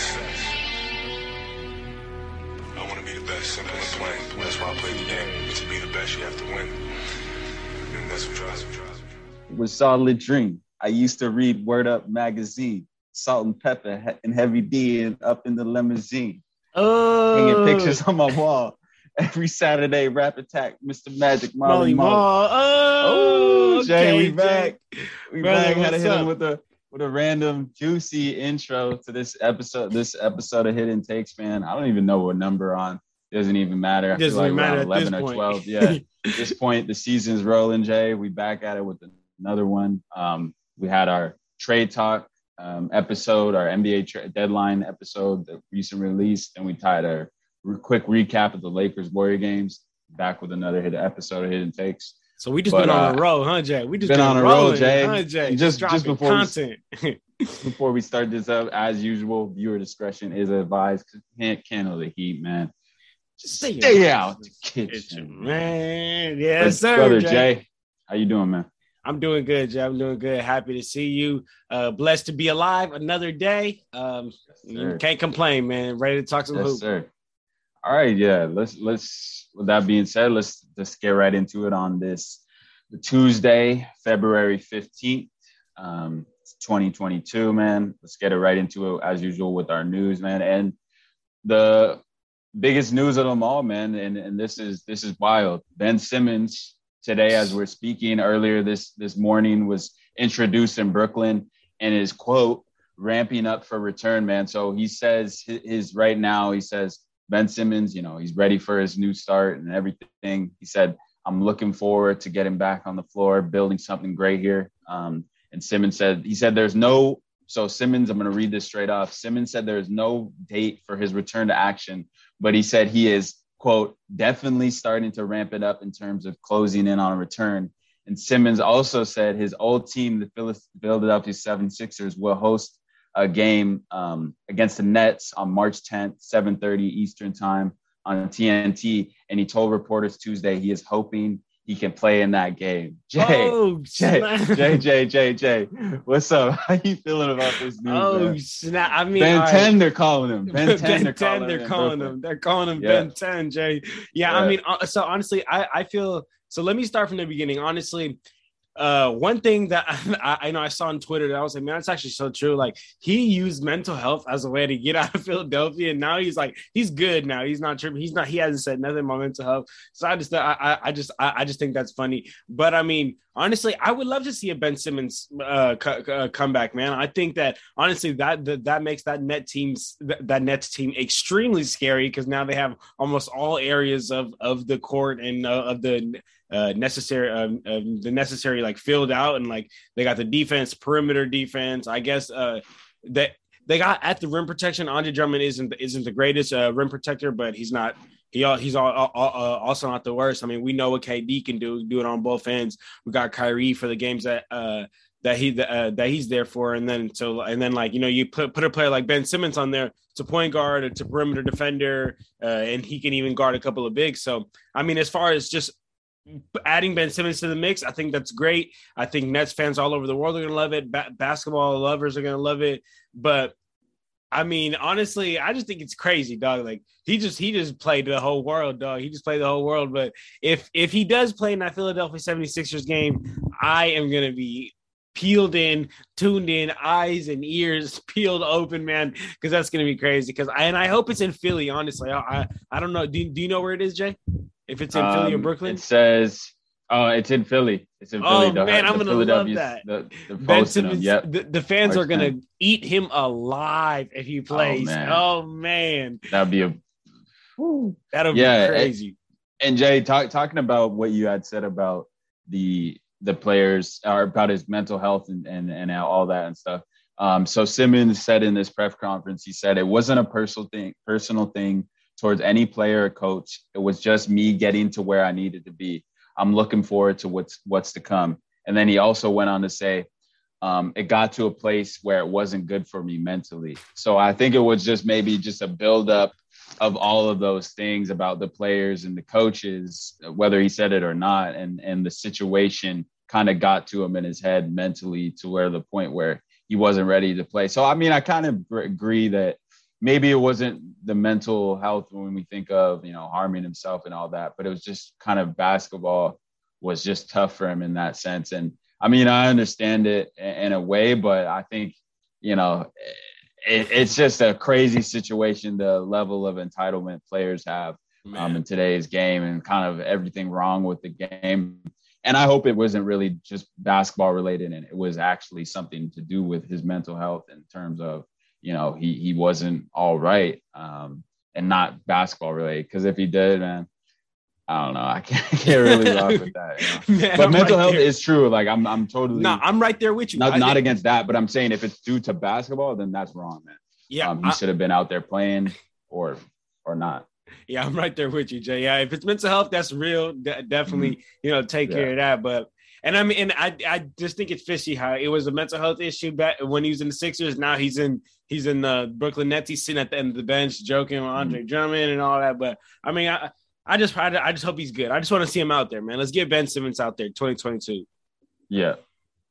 best. I want to be the best, simple and plain. That's why I play the game. To be the best, you have to win. And that's what drives me. Was solid dream. I used to read Word Up magazine, Salt and Pepper and Heavy D and up in the limousine. Oh, Hanging pictures on my wall. Every Saturday, rap attack, Mr. Magic, Molly Molly Molly. Mall. Oh, Oh, Jay, okay, we Jay. back. We Brother, back. Had to what's hit him up? with a with a random juicy intro to this episode. This episode of Hidden Takes, man. I don't even know what number on. Doesn't even matter. I Doesn't like matter at on this eleven or point. twelve. Yeah. At this point, the season's rolling. Jay, we back at it with another one. Um, we had our trade talk um, episode, our NBA tra- deadline episode, the recent release, and we tied our re- quick recap of the Lakers Warrior games. Back with another hit episode of Hidden Takes. So we just But, been on uh, a roll, huh, Jay? We just been been on a roll, Jay. Huh, Jay? Just- just before we- before we start this up, as usual, viewer discretion is advised. Can't handle the heat, man. Just Stay out the Kitchen, kitchen, man. Yes, sir. brother Jay. Jay, how you doing, man? I'm doing good, Jay. I'm doing good. Happy to see you. Uh, blessed to be alive another day. Um, sir. can't complain, man. Ready to talk some Yes, hoop. All right, yeah. Let's let's. With that being said, let's just get right into it on this Tuesday, February fifteenth, um, 2022. Man, let's get it right into it as usual with our news, man. And the biggest news of them all, man, and and this is this is wild. Ben Simmons today, as we're speaking earlier this this morning, was introduced in Brooklyn, and his quote ramping up for return, man. So he says his, his right now, he says Ben Simmons, you know, he's ready for his new start and everything. He said, I'm looking forward to getting back on the floor, building something great here. Um, and Simmons said, he said, there's no, so Simmons, I'm going to read this straight off. Simmons said there's no date for his return to action, but he said he is, quote, definitely starting to ramp it up in terms of closing in on a return. And Simmons also said his old team, the Philadelphia 76ers, will host a game um, against the Nets on March 10th, 7:30 Eastern Time on TNT. And he told reporters Tuesday he is hoping he can play in that game. Jay, Oh, Jay. Jay, Jay, Jay, Jay, what's up? How you feeling about this news? Oh, man? snap. I mean, Ben right. 10, they're calling him. Ben 10, Ben they're 10, calling they're him. calling him. They're calling him Yeah. Ben 10, Jay. Yeah, I mean, uh, so honestly, I, I feel so. Let me start from the beginning. Honestly, uh, one thing that I, I know I saw on Twitter that I was like, man, that's actually so true. Like, he used mental health as a way to get out of Philadelphia, and now he's like, he's good now. He's not tripping. He's not. He hasn't said nothing about mental health. So I just, I, I, just, I, I just think that's funny. But I mean, honestly, I would love to see a Ben Simmons uh, uh, comeback, man. I think that honestly, that that, that makes that net teams that, that Nets team extremely scary because now they have almost all areas of of the court and uh, of the uh, necessary um, um, the necessary like filled out and like they got the defense perimeter defense. I guess uh, that they got at the rim protection. Andre Drummond isn't isn't the greatest uh, rim protector, but he's not. He he's all, all- uh, also not the worst. I mean, we know what KD can do. Do it on both ends. We got Kyrie for the games that uh, that he uh, that he's there for, and then so and then like you know you put put a player like Ben Simmons on there to point guard or to perimeter defender, uh, and he can even guard a couple of bigs. So I mean, as far as just adding Ben Simmons to the mix, I think that's great. I think Nets fans all over the world are gonna love it. Ba- basketball lovers are gonna love it, but. I mean, honestly, I just think it's crazy, dog. Like he just he just played the whole world, dog. He just played the whole world. But if if he does play in that Philadelphia 76ers game, I am gonna be peeled in, tuned in, eyes and ears peeled open, man, because that's gonna be crazy. Because I and I hope it's in Philly. Honestly, I I, I don't know. Do, do you know where it is, Jay? If it's in Philly or Um, Brooklyn, It says, oh, it's in Philly. It's in Oh, Philly. The- man, I'm gonna love that. The, the Ben. Simmons, Yep. the, the fans March are gonna 10th. eat him alive if he plays. man. Oh man, That'd be a that'll Yeah, be it- crazy. and Jay, talk, talking about what you had said about the the players or about his mental health and and, and all that and stuff. Um, so Simmons said in this press conference, he said it wasn't a personal thing, personal thing towards any player or coach. It was just me getting to where I needed to be. I'm looking forward to what's what's to come. And then he also went on to say, um, it got to a place where it wasn't good for me mentally. So I think it was just maybe just a buildup of all of those things about the players and the coaches, whether he said it or not, and and the situation kind of got to him in his head mentally to where the point where he wasn't ready to play. So I mean, I kind of agree that maybe it wasn't the mental health when we think of you know harming himself and all that, but it was just kind of basketball was just tough for him in that sense. And I mean, I understand it in a way, but I think you know it, it's just a crazy situation. The level of entitlement players have um, in today's game, and kind of everything wrong with the game. And I hope it wasn't really just basketball related, and it was actually something to do with his mental health in terms of you know he he wasn't all right um, and not basketball related. Because if he did, man, I don't know. I can't, I can't really rock with that. You know? Man, but I'm mental right health there. is true. Like I'm, I'm totally. No, I'm right there with you. Not, not against that, but I'm saying if it's due to basketball, then that's wrong, man. Yeah, um, he should have been out there playing, or or not. Yeah, I'm right there with you, Jay. Yeah, if it's mental health, that's real. De- definitely, mm-hmm. you know, take yeah. care of that. But and I mean, and I, I just think it's fishy how it was a mental health issue back when he was in the Sixers. Now he's in, he's in the Brooklyn Nets. He's sitting at the end of the bench, joking with Andre mm-hmm. Drummond and all that. But I mean, I, I just, I, I just hope he's good. I just want to see him out there, man. Let's get Ben Simmons out there, 2022. Yeah,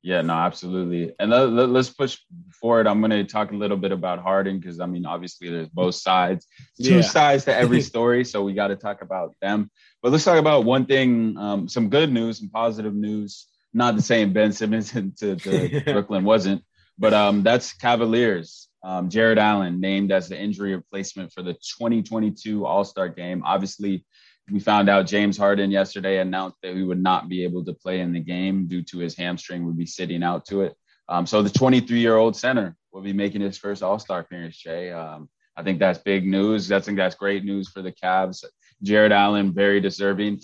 yeah, no, absolutely. And let, let, let's push forward. I'm going to talk a little bit about Harden because I mean, obviously, there's both sides, two yeah. sides to every story. so we got to talk about them. But let's talk about one thing, um, some good news, some positive news. Not the same Ben Simmons to, to Brooklyn wasn't, but um, that's Cavaliers. Um, Jarrett Allen named as the injury replacement for the 2022 All Star game. Obviously, we found out James Harden yesterday announced that he would not be able to play in the game due to his hamstring would be sitting out to it. Um, so the 23 year old center will be making his first All Star appearance. Jay, um, I think that's big news. I think that's great news for the Cavs. Jared Allen, very deserving,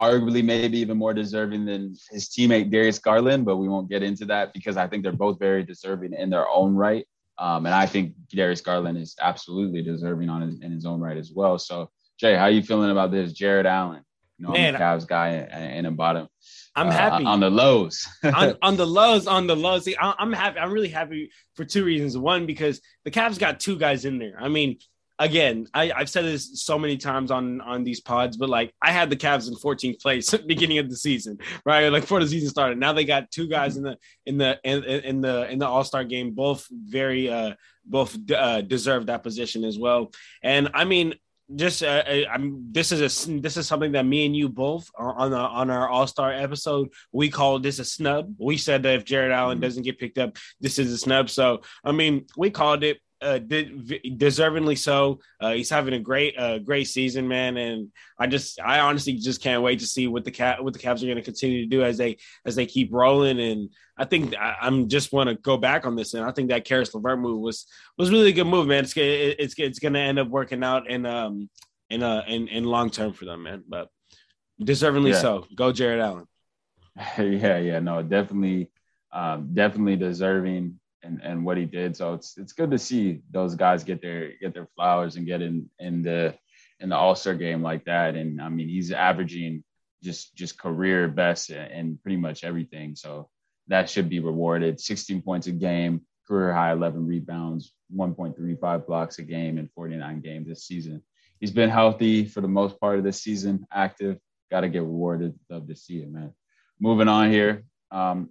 arguably maybe even more deserving than his teammate Darius Garland, but we won't get into that because I think they're both very deserving in their own right. Um, and I think Darius Garland is absolutely deserving on his, in his own right as well. So Jay, how are you feeling about this? Jared Allen, you know, Man, I'm the Cavs guy and, and bottom. I'm uh, happy on the lows. on, on, the lows, on the lows. See, I, I'm happy. I'm really happy for two reasons. One, because the Cavs got two guys in there. I mean, again, I, have said this so many times on on these pods, but like I had the Cavs in 14th place at the beginning of the season, right? Like before the season started. Now they got two guys in the in the in, in the in the All Star game, both very uh both uh, deserve that position as well. And I mean, just uh, uh I'm this is a this is something that me and you both on the, on our All Star episode we called this a snub. We said that if Jared Allen mm-hmm. doesn't get picked up, this is a snub. So I mean, we called it uh, deservingly so. Uh, he's having a great, uh, great season, man, and I just, I honestly just can't wait to see what the cat, what the Cavs are going to continue to do as they, as they keep rolling. And I think I, am just want to go back on this, and I think that Caris LeVert move was was really a good move, man. It's it's it's going to end up working out in um in uh in, in long term for them, man. But deservingly yeah. so. Go Jared Allen. Yeah, yeah, no, definitely, um, definitely deserving and, and what he did. So it's it's good to see those guys get their get their flowers and get in in the in the All Star game like that. And I mean, he's averaging just just career best in pretty much everything. So that should be rewarded. 16 points a game, career high 11 rebounds, 1.35 blocks a game in 49 games this season. He's been healthy for the most part of this season, active. Got to get rewarded. Love to see it, man. Moving on here. Um,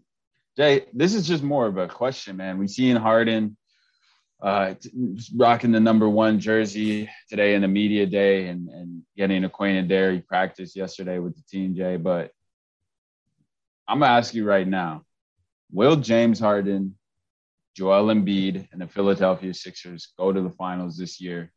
Jay, this is just more of a question, man. We seen Harden uh, rocking the number one jersey today in the media day and, and getting acquainted there. He practiced yesterday with the team, Jay. But I'm gonna ask you right now: Will James Harden, Joel Embiid, and the Philadelphia Sixers go to the finals this year?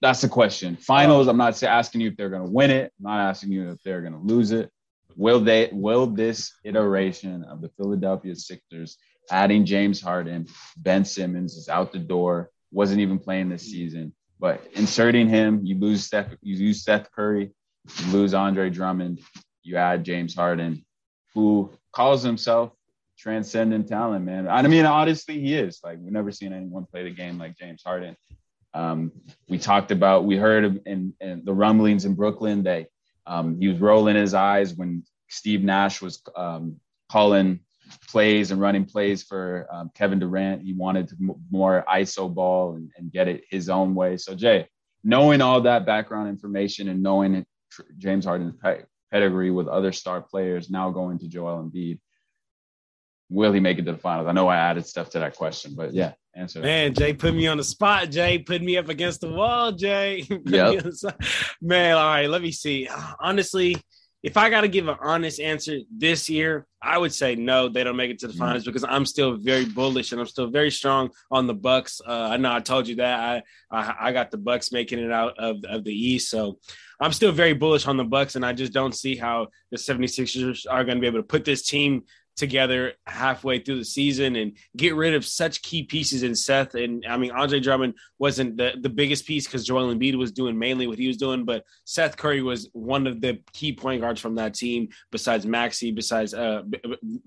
That's the question. Finals. I'm not asking you if they're gonna win it. I'm not asking you if they're gonna lose it. Will they will this iteration of the Philadelphia Sixers adding James Harden, Ben Simmons is out the door, wasn't even playing this season, but inserting him, you lose Steph, you lose Seth Curry, you lose Andre Drummond, you add James Harden, who calls himself transcendent talent, man. I mean, honestly, he is. Like we've never seen anyone play the game like James Harden. Um, we talked about, we heard in, in the rumblings in Brooklyn that um, he was rolling his eyes when Steve Nash was um, calling plays and running plays for um, Kevin Durant. He wanted more ISO ball and, and, get it his own way. So Jay, knowing all that background information and knowing James Harden's pe- pedigree with other star players now going to Joel Embiid, will he make it to the finals? I know I added stuff to that question, but yeah, Answer. Man, Jay put me on the spot. Jay put me up against the wall. Jay. Yep. Man, all right. Let me see. Honestly, if I got to give an honest answer this year, I would say no. They don't make it to the mm. finals because I'm still very bullish and I'm still very strong on the Bucks. Uh, I know I told you that I, I, I got the Bucks making it out of, of the East, so I'm still very bullish on the Bucks, and I just don't see how the 76ers are going to be able to put this team together halfway through the season and get rid of such key pieces in Seth. And I mean, Andre Drummond wasn't the, the biggest piece because Joel Embiid was doing mainly what he was doing, but Seth Curry was one of the key point guards from that team besides Maxey, besides, uh,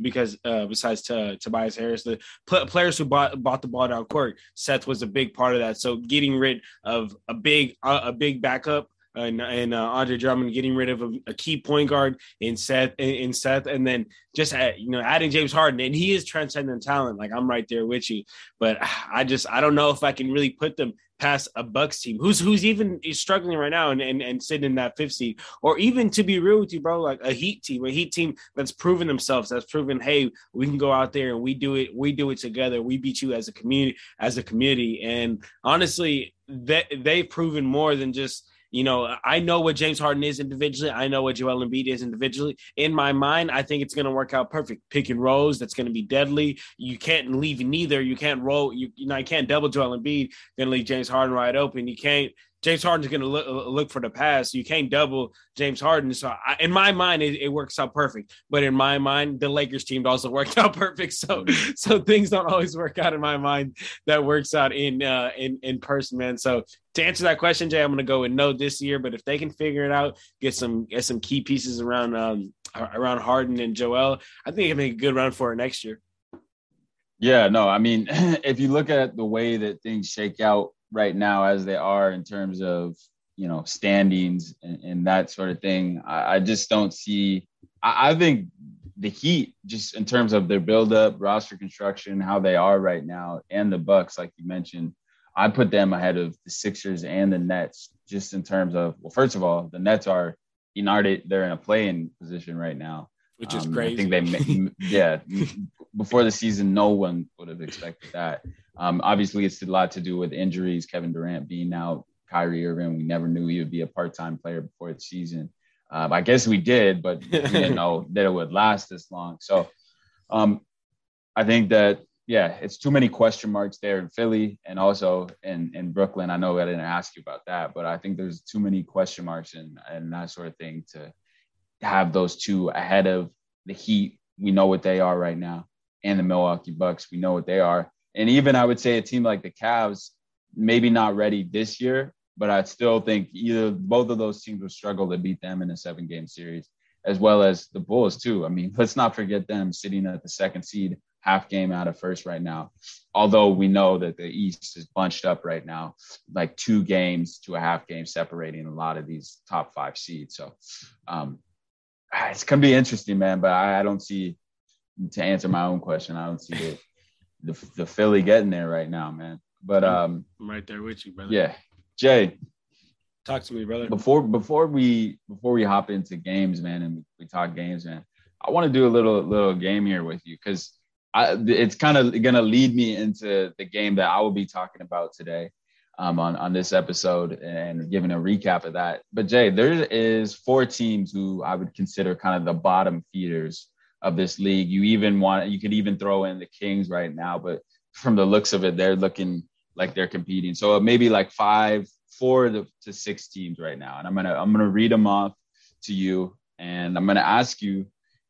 because, uh, besides uh, Tobias Harris, the pl- players who bought, bought the ball down court, Seth was a big part of that. So getting rid of a big, uh, a big backup and, and uh, Andre Drummond getting rid of a, a, key point guard in Seth in Seth, and then just add, you know adding James Harden, and he is transcendent talent. Like I'm right there with you, but I just I don't know if I can really put them past a Bucks team who's who's even struggling right now and, and and sitting in that fifth seed, or even to be real with you, bro, like a Heat team, a Heat team that's proven themselves, that's proven, hey, we can go out there and we do it, we do it together, we beat you as a community, as a community, and honestly, that they've proven more than just you know, I know what James Harden is individually. I know what Joel Embiid is individually. In my mind, I think it's going to work out perfect. Pick and rolls, that's going to be deadly. You can't leave neither. You can't roll. You, you know, I can't double Joel Embiid. Going to leave James Harden wide open. You can't James Harden's going to look, look for the pass. You can't double James Harden. So I, in my mind, it, it, works out perfect. But in my mind, the Lakers team also worked out perfect. So so things don't always work out in my mind. That works out in uh, in in person, man. So to answer that question, Jay, I'm going to go with no this year. But if they can figure it out, get some get some key pieces around um, around Harden and Joel, I think it can make a good run for it next year. Yeah, no, I mean, if you look at the way that things shake out right now as they are in terms of you know standings and, and that sort of thing. I, I just don't see. I, I, think the Heat, just in terms of their buildup, roster construction, how they are right now, and the Bucks, like you mentioned, I put them ahead of the Sixers and the Nets, just in terms of well, first of all, the Nets are you know they're in a playing position right now, which is um, crazy. I think they, yeah, before the season, no one would have expected that. Um, obviously, it's a lot to do with injuries. Kevin Durant being out, Kyrie Irving. We never knew he would be a part-time player before the season. Um, I guess we did, but we didn't know that it would last this long. So, um, I think that yeah, it's too many question marks there in Philly and also in in Brooklyn. I know I didn't ask you about that, but I think there's too many question marks and and that sort of thing to have those two ahead of the Heat. We know what they are right now, and the Milwaukee Bucks. We know what they are and even I would say a team like the Cavs, maybe not ready this year, but I still think either both of those teams would struggle to beat them in a seven game series, as well as the Bulls, too. I mean, let's not forget them sitting at the second seed, half game out of first right now. Although we know that the East is bunched up right now, like two games to a half game separating a lot of these top five seeds. So um, it's going to be interesting, man. But I, I don't see, to answer my own question, I don't see it the the Philly getting there right now, man. But um, I'm right there with you, brother. Yeah, Jay, talk to me, brother. Before before we before we hop into games, man, and we talk games, man. I want to do a little little game here with you because I it's kind of gonna lead me into the game that I will be talking about today. Um, on, on this episode and giving a recap of that. But Jay, there is four teams who I would consider kind of the bottom feeders of this league. You even want you could even throw in the Kings right now, but from the looks of it, they're looking like they're competing. So maybe like five, four to, to six teams right now. And I'm gonna I'm gonna read them off to you, and I'm gonna ask you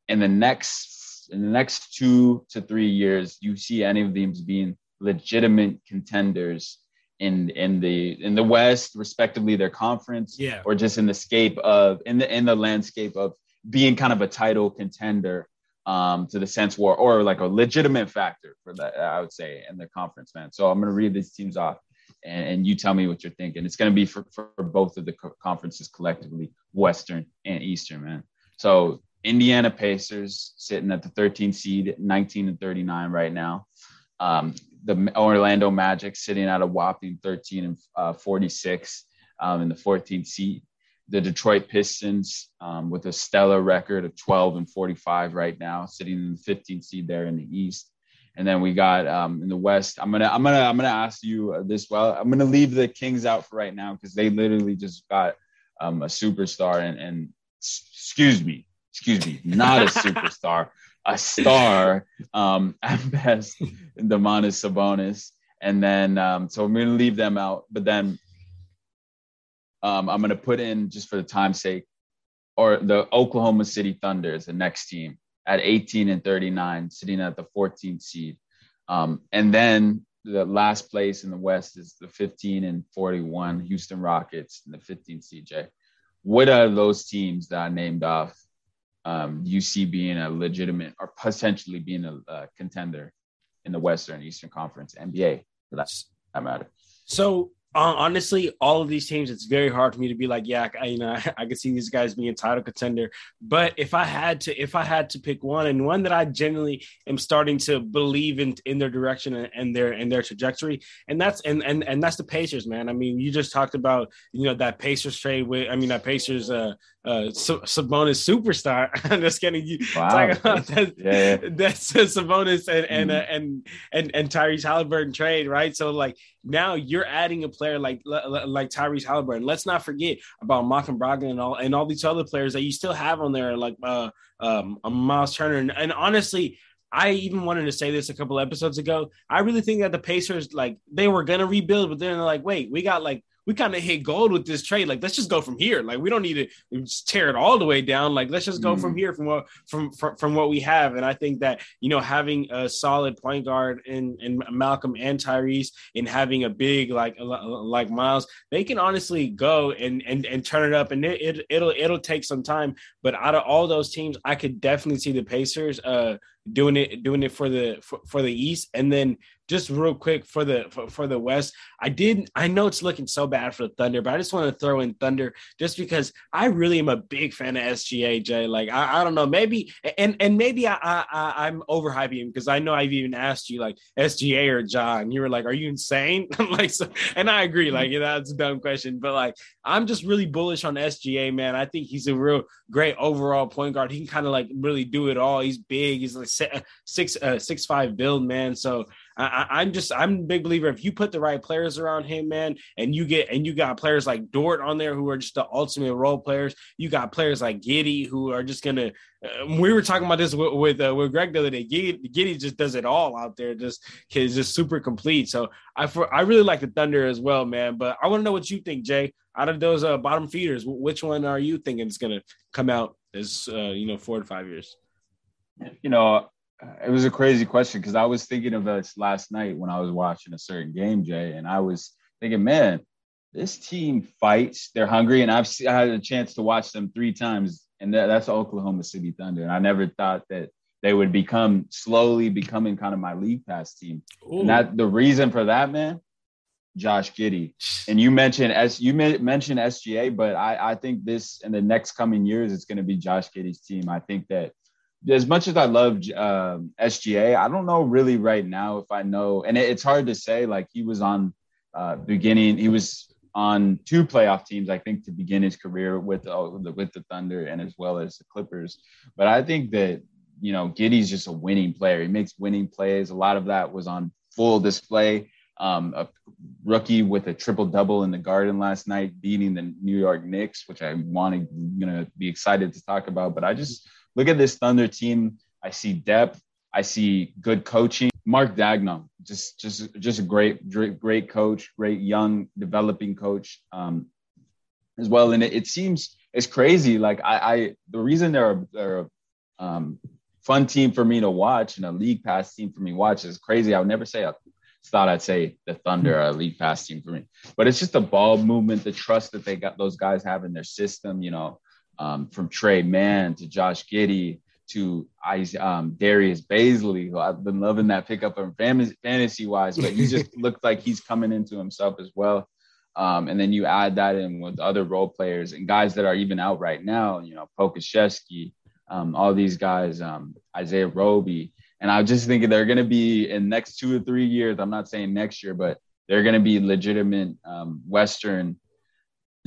in the next in the next two to three years, you see any of these being legitimate contenders in in the in the West, respectively, their conference, yeah, or just in the scape of in the in the landscape of being kind of a title contender um, to the sense war or like a legitimate factor for that, I would say, in the conference, man. So I'm going to read these teams off and, and, you tell me what you're thinking. It's going to be for, for both of the conferences collectively, Western and Eastern, man. So Indiana Pacers sitting at the 13 seed, 19 and 39 right now. Um, the Orlando Magic sitting at a whopping 13 and uh, 46 um, in the 14th seed the Detroit Pistons um, with a stellar record of 12 and 45 right now, sitting in the 15th seed there in the East. and then we got um, in the West. I'm gonna I'm gonna I'm gonna ask you this. Well, I'm gonna leave the Kings out for right now because they literally just got um, a superstar and, and excuse me, excuse me, not a superstar, a star um, at best, Domantas Sabonis. And then, um, so I'm to leave them out. But then um, I'm going to put in, just for the time's sake, or the Oklahoma City Thunder is the next team at 18 and 39, sitting at the 14th seed. Um, and then the last place in the West is the 15 and 41 Houston Rockets and the 15th CJ. What are those teams that I named off? Um, you see being a legitimate or potentially being a, a contender in the Western Eastern Conference NBA for that, that matter. So honestly, all of these teams, it's very hard for me to be like, yeah, I, you know, I, I could see these guys being title contender. But if I had to, if I had to pick one, and one that I genuinely am starting to believe in in their direction and, and their and their trajectory, and that's and and and that's the Pacers, man. I mean, you just talked about you know that Pacers trade with, I mean, that Pacers uh uh, Sabonis superstar. I'm just kidding. You wow. talking about that, yeah, yeah. that's uh, Sabonis and and, mm-hmm. uh, and and and Tyrese Halliburton trade, right? So like now you're adding a player like like Tyrese Halliburton. Let's not forget about Malcolm Brogdon and all and all these other players that you still have on there, like uh, um, Miles Turner. And, and honestly, I even wanted to say this a couple episodes ago. I really think that the Pacers, like, they were gonna rebuild, but then they're like, wait, we got like we kind of hit gold with this trade. Like, let's just go from here. Like, we don't need to tear it all the way down. Like, let's just go mm. from here from what from, from from what we have. And I think that you know having a solid point guard in in Malcolm and Tyrese, and having a big like like Miles, they can honestly go and and and turn it up. And it, it it'll it'll take some time. But out of all those teams, I could definitely see the Pacers uh doing it doing it for the for, for the East, and then just real quick for the for, for, the West, I did I know it's looking so bad for the Thunder, but I just want to throw in Thunder just because I really am a big fan of SGA. Jay, like I, I don't know, maybe and and maybe I, I I'm overhyping him because I know I've even asked you like SGA or John, you were like, are you insane? like so, and I agree, mm-hmm. like yeah, that's a dumb question, but like I'm just really bullish on SGA, man. I think he's a real great overall point guard. He can kind of like really do it all. He's big. He's like six uh, six five build, man. So I, am just I'm a big believer if you put the right players around him, man, and you get and you got players like Dort on there who are just the ultimate role players. You got players like Giddy who are just gonna. Uh, we were talking about this with with, uh, with Greg the other day. Giddey, Giddey just does it all out there. Just is just super complete. So I for, I really like the Thunder as well, man. But I want to know what you think, Jay. Out of those uh, bottom feeders, which one are you thinking is gonna come out as uh, you know four to five years? You know, it was a crazy question because I was thinking of this last night when I was watching a certain game, Jay, and I was thinking, man, this team fights. They're hungry, and I've I had a chance to watch them three times, and that, that's Oklahoma City Thunder. And I never thought that they would become slowly becoming kind of my league pass team. Ooh. And that the reason for that, man, Josh Giddey. And you mentioned as you mentioned SGA, but I, I think this in the next coming years, it's going to be Josh Giddey's team. I think that as much as I love um, SGA, I don't know really right now if I know, and it, it's hard to say. Like he was on uh, beginning, he was on two playoff teams, I think, to begin his career with uh, with the Thunder and as well as the Clippers. But I think that you know Giddey's just a winning player. He makes winning plays. A lot of that was on full display. Um, a rookie with a triple double in the Garden last night, beating the New York Knicks, which I want to, gonna be excited to talk about. But I just look at this Thunder team. I see depth. I see good coaching. Mark Daigneault, just just just a great great coach, great young developing coach um, as well. And it, it seems it's crazy. Like I, I the reason they're they're a um, fun team for me to watch and a league pass team for me watch is crazy. I would never say I thought I'd say the Thunder are a league pass team for me, but it's just the ball movement, the trust that they got those guys have in their system. You know, um, from Trey Mann to Josh Giddey to um, Darius Bazley, who I've been loving that pickup from fantasy wise, but he just looked like he's coming into himself as well. Um, and then you add that in with other role players and guys that are even out right now, you know, Pokusevski, um, all these guys, um, Isaiah Roby. And I was just thinking they're going to be in next two or three years. I'm not saying next year, but they're going to be legitimate um, Western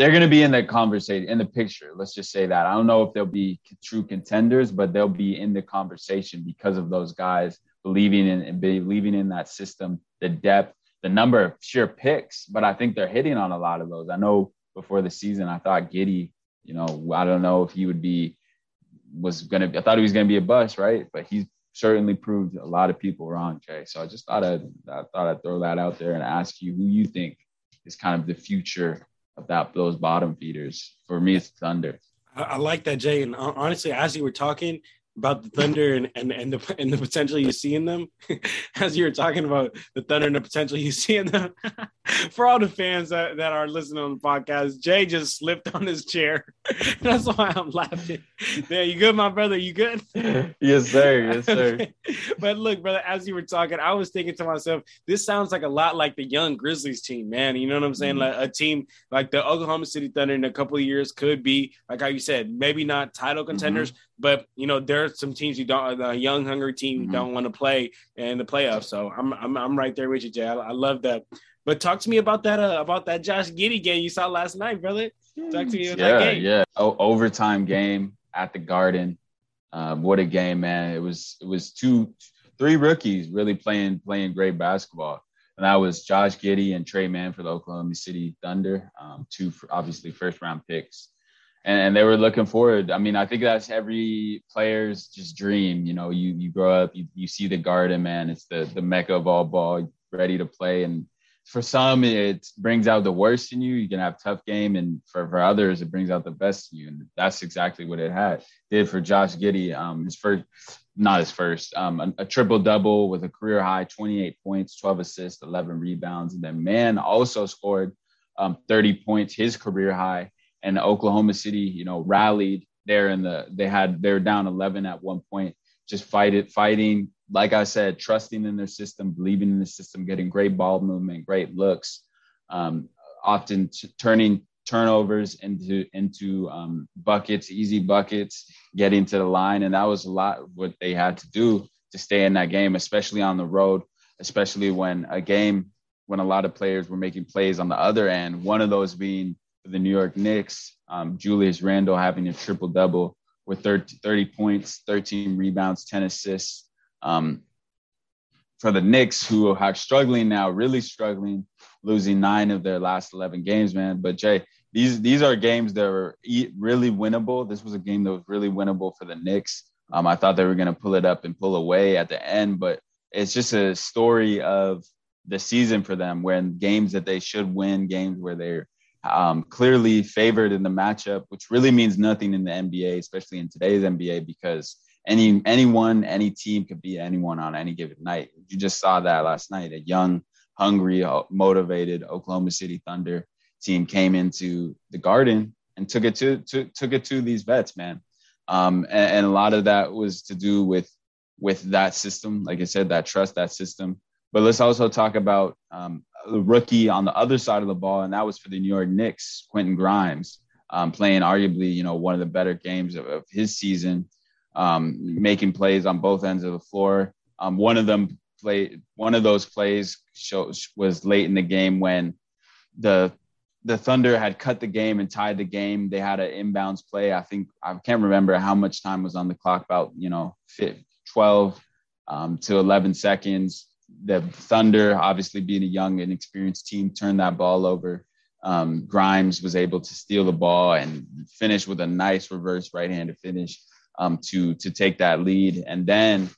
they're going to be in the conversation in the picture let's just say that i don't know if they'll be true contenders but they'll be in the conversation because of those guys believing in and believing in that system, the depth, the number of sure picks. But I think they're hitting on a lot of those. I know before the season, I thought giddy you know, I don't know if he would be was gonna. I thought he was gonna be a bust, right? But he's certainly proved a lot of people wrong, Jay. So I just thought I'd, I thought I'd throw that out there and ask you who you think is kind of the future that those bottom feeders. For me, it's Thunder. I, I like that, Jay. And uh, honestly, as you were talking, about the Thunder and, and, and the and the potential you see in them, as you were talking about the Thunder and the potential you see in them. For all the fans that, that are listening on the podcast, Jay just slipped on his chair. That's why I'm laughing. Yeah, you good, my brother? You good? yes, sir. Yes, sir. but look, brother, as you were talking, I was thinking to myself, this sounds like a lot like the young Grizzlies team, man. You know what I'm saying? Mm-hmm. Like a team like the Oklahoma City Thunder in a couple of years could be, like how you said, maybe not title contenders, mm-hmm. But you know, they're some teams you don't, a young, hungry team mm-hmm. don't want to play in the playoffs. So I'm, I'm, I'm right there with you, Jay. I, I love that. But talk to me about that, uh, about that Josh Giddey game you saw last night, brother. Talk to me about yeah, that game. Yeah, o- overtime game at the Garden. Um, what a game, man! It was, it was two, three rookies really playing, playing great basketball and that was Josh Giddey and Trey Mann for the Oklahoma City Thunder, um, two obviously first round picks and, and, they were looking forward. I mean, I think that's every player's just dream. You know, you you grow up, you, you see the garden, man. It's the the mecca of all ball, ready to play. And for some, it brings out the worst in you. You can have tough game, and for, for others, it brings out the best in you. And that's exactly what it had. Did for Josh Giddey, um, his first, not his first, um, a, a triple double with a career high 28 points, 12 assists, 11 rebounds, and then man also scored um, 30 points, his career high and Oklahoma City, you know, rallied there in the they had they were down 11 at one point, just fight it, fighting. Like I said, trusting in their system, believing in the system, getting great ball movement, great looks, um, often t- turning turnovers into into um, buckets, easy buckets, getting to the line, and that was a lot what they had to do to stay in that game, especially on the road, especially when a game when a lot of players were making plays on the other end. One of those being for the New York Knicks. Um, Julius Randle having a triple double with 30, 30, points, 13 rebounds, 10 assists. Um, for the Knicks, who are struggling now, really struggling, losing nine of their last 11 games, man. But Jay, these these are games that were really winnable. This was a game that was really winnable for the Knicks. Um, I thought they were going to pull it up and pull away at the end, but it's just a story of the season for them when games that they should win, games where they're um, clearly favored in the matchup, which really means nothing in the NBA, especially in today's NBA, because any anyone, any team could beat anyone on any given night. You just saw that last night. A young, hungry, uh, motivated Oklahoma City Thunder team came into the Garden and took it to, to took it to these vets, man. Um, and, and a lot of that was to do with with that system, like I said, that trust, that system. But let's also talk about um, the rookie on the other side of the ball, and that was for the New York Knicks, Quentin Grimes, um, playing arguably, you know, one of the better games of, of his season, um, making plays on both ends of the floor. Um, one of them play, one of those plays shows, was late in the game when the the Thunder had cut the game and tied the game. They had an inbounds play. I think I can't remember how much time was on the clock, about you know, 12 um, to 11 seconds the Thunder, obviously being a young and experienced team, turned that ball over. Um, Grimes was able to steal the ball and finish with a nice reverse right-handed finish um, to to take that lead, and then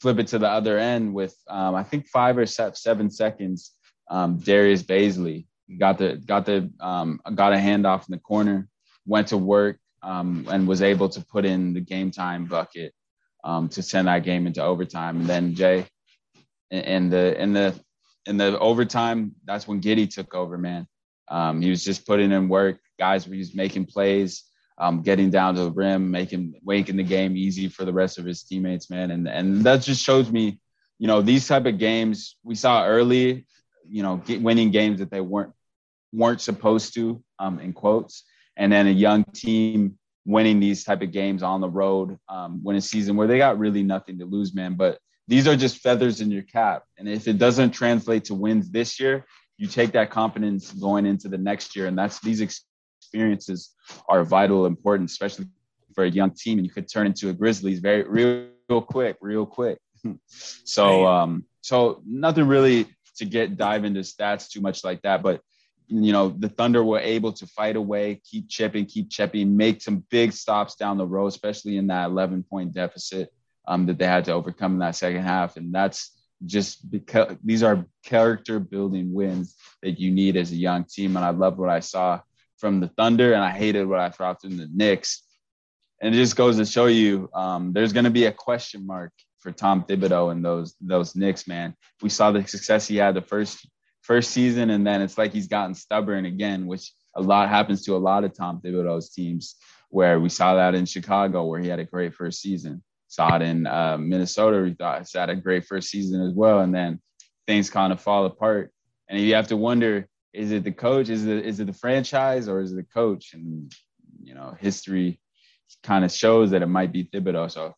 flip it to the other end with um, I think five or seven seconds. Um, Darius Bazley got the got the um, got a handoff in the corner, went to work, um, and was able to put in the game time bucket to send that game into overtime. And then Jay, in the in the in the overtime, that's when Giddy took over, man. Um, he was just putting in work. Guys, were just making plays, um, getting down to the rim, making making the game easy for the rest of his teammates, man. And and that just shows me, you know, these type of games we saw early, you know, get, winning games that they weren't weren't supposed to, um, in quotes, and then a young team winning these type of games on the road, um, when a season where they got really nothing to lose, man. But these are just feathers in your cap. And if it doesn't translate to wins this year, you take that confidence going into the next year. And that's these experiences are vital, important, especially for a young team. And you could turn into a Grizzlies very real, real quick, real quick. so um, so nothing really to get dive into stats too much like that, but you know the Thunder were able to fight away, keep chipping, keep chipping, make some big stops down the road, especially in that 11 point deficit um, that they had to overcome in that second half, and that's just because these are character building wins that you need as a young team. And I love what I saw from the Thunder, and I hated what I saw from the Knicks. And it just goes to show you um, there's going to be a question mark for Tom Thibodeau and those those Knicks, man. We saw the success he had the first first season, and then it's like he's gotten stubborn again, which a lot happens to a lot of Tom Thibodeau's teams. Where we saw that in Chicago, where he had a great first season, saw it in uh, Minnesota. We thought he had a great first season as well, and then things kind of fall apart. And you have to wonder: is it the coach? Is it is it the franchise, or is it the coach? And you know, history kind of shows that it might be Thibodeau. So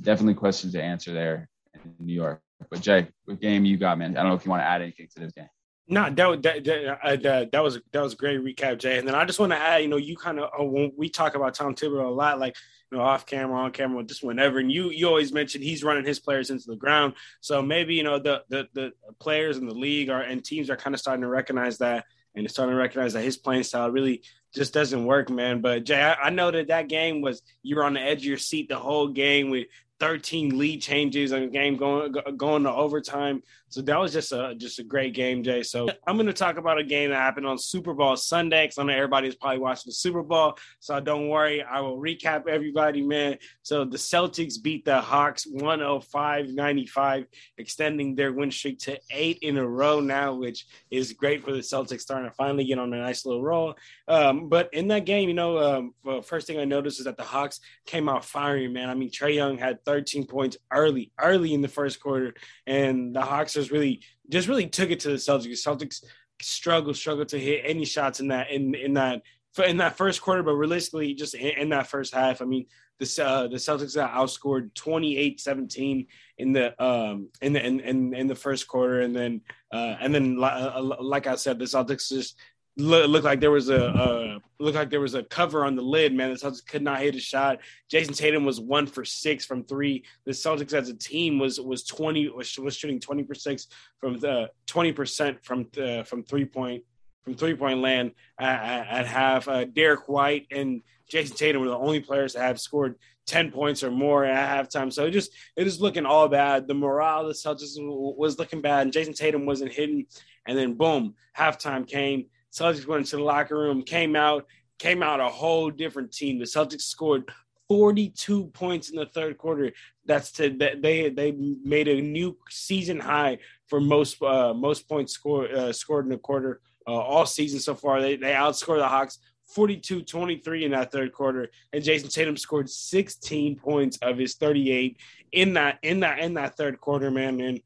definitely questions to answer there in New York. But Jay, what game you got, man? I don't know if you want to add anything to this game. No, that that that, uh, that, that was that was a great recap, Jay. And then I just want to add, you know, you kind of uh, when we talk about Tom Thibodeau a lot, like you know, off camera, on camera, just whenever. And you you always mention he's running his players into the ground. So maybe you know the the the players in the league are and teams are kind of starting to recognize that and starting to recognize that his playing style really just doesn't work, man. But Jay, I, I know that that game was you were on the edge of your seat the whole game with 13 lead changes and a game going going to overtime. So that was just a just a great game, Jay. So I'm going to talk about a game that happened on Super Bowl Sunday because I know everybody's probably watching the Super Bowl. So don't worry, I will recap everybody, man. So the Celtics beat the Hawks 105-95, extending their win streak to eight in a row now, which is great for the Celtics starting to finally get on a nice little roll. Um, but in that game, you know, um, well, first thing I noticed is that the Hawks came out firing, man. I mean, Trey Young had 13 points early, early in the first quarter, and the Hawks just really, just really took it to the Celtics. Celtics struggled, struggled to hit any shots in that in in that in that first quarter, but realistically, just in, that first half, I mean, the uh, the Celtics got outscored 28-17 in the um in the in, in, in the first quarter, and then uh, and then uh, like I said, the Celtics just look, looked like there was a uh, looked like there was a cover on the lid. Man, the Celtics could not hit a shot. Jason Tatum was one for six from three. The Celtics as a team was was twenty was, was shooting twenty percent from the twenty percent from the, from three point from three point land at, at, half. Uh, Derrick White and Jason Tatum were the only players that have scored 10 points or more at halftime. So it just it is looking all bad. The morale of the Celtics was looking bad, and Jason Tatum wasn't hitting. And then boom, halftime came. Celtics went into the locker room, came out, came out a whole different team. The Celtics scored 42 points in the third quarter. That's to they they made a new season high for most uh, most points score, uh, scored in a quarter uh, all season so far. They they outscored the Hawks 42-23 in that third quarter, and Jason Tatum scored 16 points of his 38 in that in that in that third quarter, man.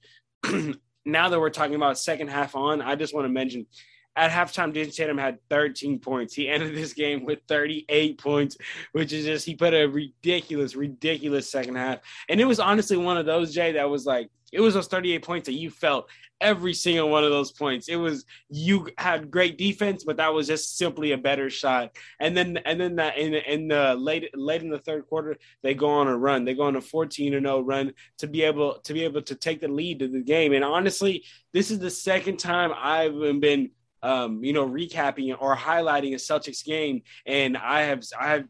And now that we're talking about second half on, I just want to mention at halftime, Jayson Tatum had 13 points. He ended this game with 38 points, which is just he put a ridiculous, ridiculous second half. And it was honestly one of those, Jay, that was like it was those 38 points that you felt every single one of those points. It was you had great defense, but that was just simply a better shot. And then and then that in in the late late in the third quarter, they go on a run. They go on a 14 or 0 run to be able to be able to take the lead to the game. And honestly, this is the second time I've been um, you know, recapping or highlighting a Celtics game, and I have I have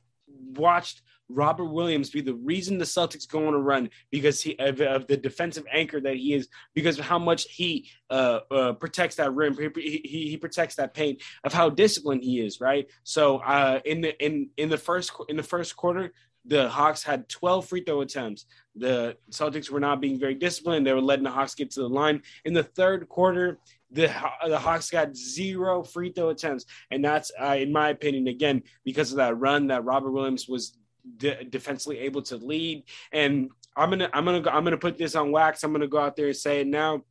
watched Robert Williams be the reason the Celtics go on a run because he of, of, the defensive anchor that he is, because of how much he uh, uh, protects that rim, he, he, he, protects that paint, of how disciplined he is, right? So uh, in the in in the first in the first quarter, the Hawks had 12 free throw attempts. The Celtics were not being very disciplined. They were letting the Hawks get to the line. In the third quarter, the the Hawks got zero free throw attempts, and that's, uh, in my opinion, again because of that run that Robert Williams was de- defensively able to lead. And I'm gonna I'm gonna I'm gonna put this on wax. I'm gonna go out there and say it now.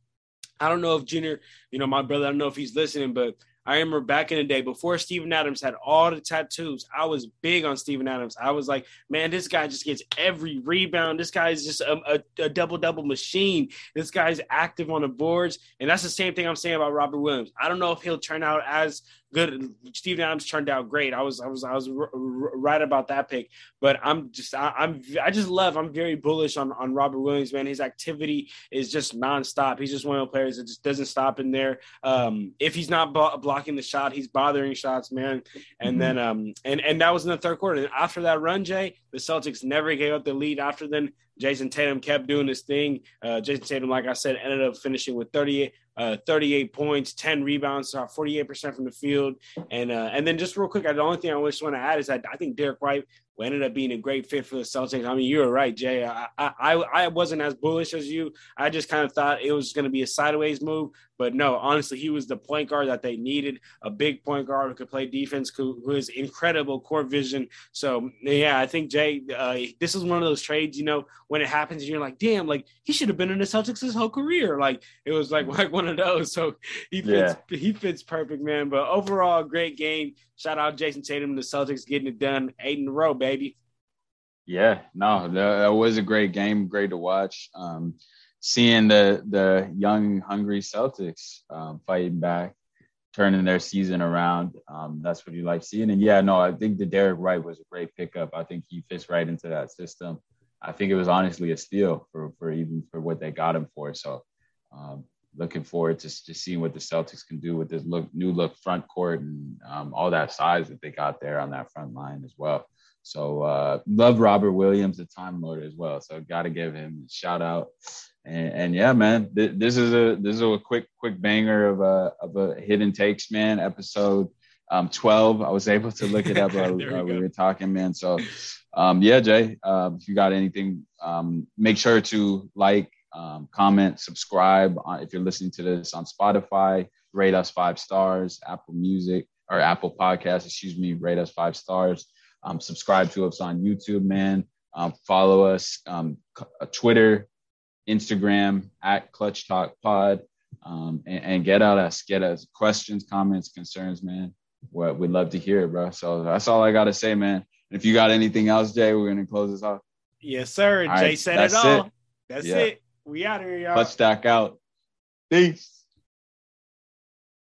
I don't know if Junior, you know, my brother, I don't know if he's listening, but I remember back in the day before Steven Adams had all the tattoos. I was big on Steven Adams. I was like, man, this guy just gets every rebound. This guy is just a, a, a double double machine. This guy's active on the boards, and that's the same thing I'm saying about Robert Williams. I don't know if he'll turn out as good. Steven Adams turned out great. I was I was I was r- r- right about that pick. But I'm just I, I'm I just love. I'm very bullish on on Robert Williams, man. His activity is just nonstop. He's just one of the players that just doesn't stop in there. Um, if he's not b- blocking the shot, he's bothering shots, man. And mm-hmm. then um and and that was in the third quarter. And after that run, Jay, the Celtics never gave up the lead. After then, Jason Tatum kept doing his thing. Uh, Jayson Tatum, like I said, ended up finishing with 38, uh, 38 points, 10 rebounds, 48% from the field. And uh, and then just real quick, the only thing I just want to add is that I think Derrick White ended up being a great fit for the Celtics. I mean, you were right, Jay. I I, I wasn't as bullish as you. I just kind of thought it was going to be a sideways move, but no, honestly, he was the point guard that they needed, a big point guard who could play defense, who, who has incredible court vision. So yeah, I think Jay, uh, this is one of those trades. You know, when it happens, you're like, damn, like he should have been in the Celtics his whole career. Like it was like like one of those. So he fits yeah. he fits perfect, man. But overall, great game. Shout out Jayson Tatum and the Celtics getting it done, eight in a row, baby. Yeah, no, that, was a great game, great to watch. Um, seeing the the young, hungry Celtics um, fighting back, turning their season around. Um, that's what you like seeing. And yeah, no, I think the Derrick White was a great pickup. I think he fits right into that system. I think it was honestly a steal for for even for what they got him for. So um, looking forward to just seeing what the Celtics can do with this look new look front court and um, all that size that they got there on that front line as well. So uh, love Robert Williams, the Time Lord as well. So got to give him a shout out. And, and yeah, man, th- this is a this is a quick quick banger of a of a hidden takes, man. Episode um, 12. I was able to look it up while we, we, were talking, man. So um, yeah, Jay, uh, if you got anything, um, make sure to like, um, comment, subscribe on, if you're listening to this on Spotify. Rate us five stars. Apple Music or Apple Podcast, excuse me. Rate us five stars. Um, subscribe to us on YouTube, man. Um, follow us um, uh, Twitter, Instagram at Clutch Talk Pod, um, and, and, get at us. Get us questions, comments, concerns, man. What we'd love to hear it, bro. So that's all I gotta say, man. If you got anything else, Jay, we're gonna close this off. Yes, sir. All Jay right, said it all. It. That's yeah. it. We out here, y'all. Clutch Stack out. Peace.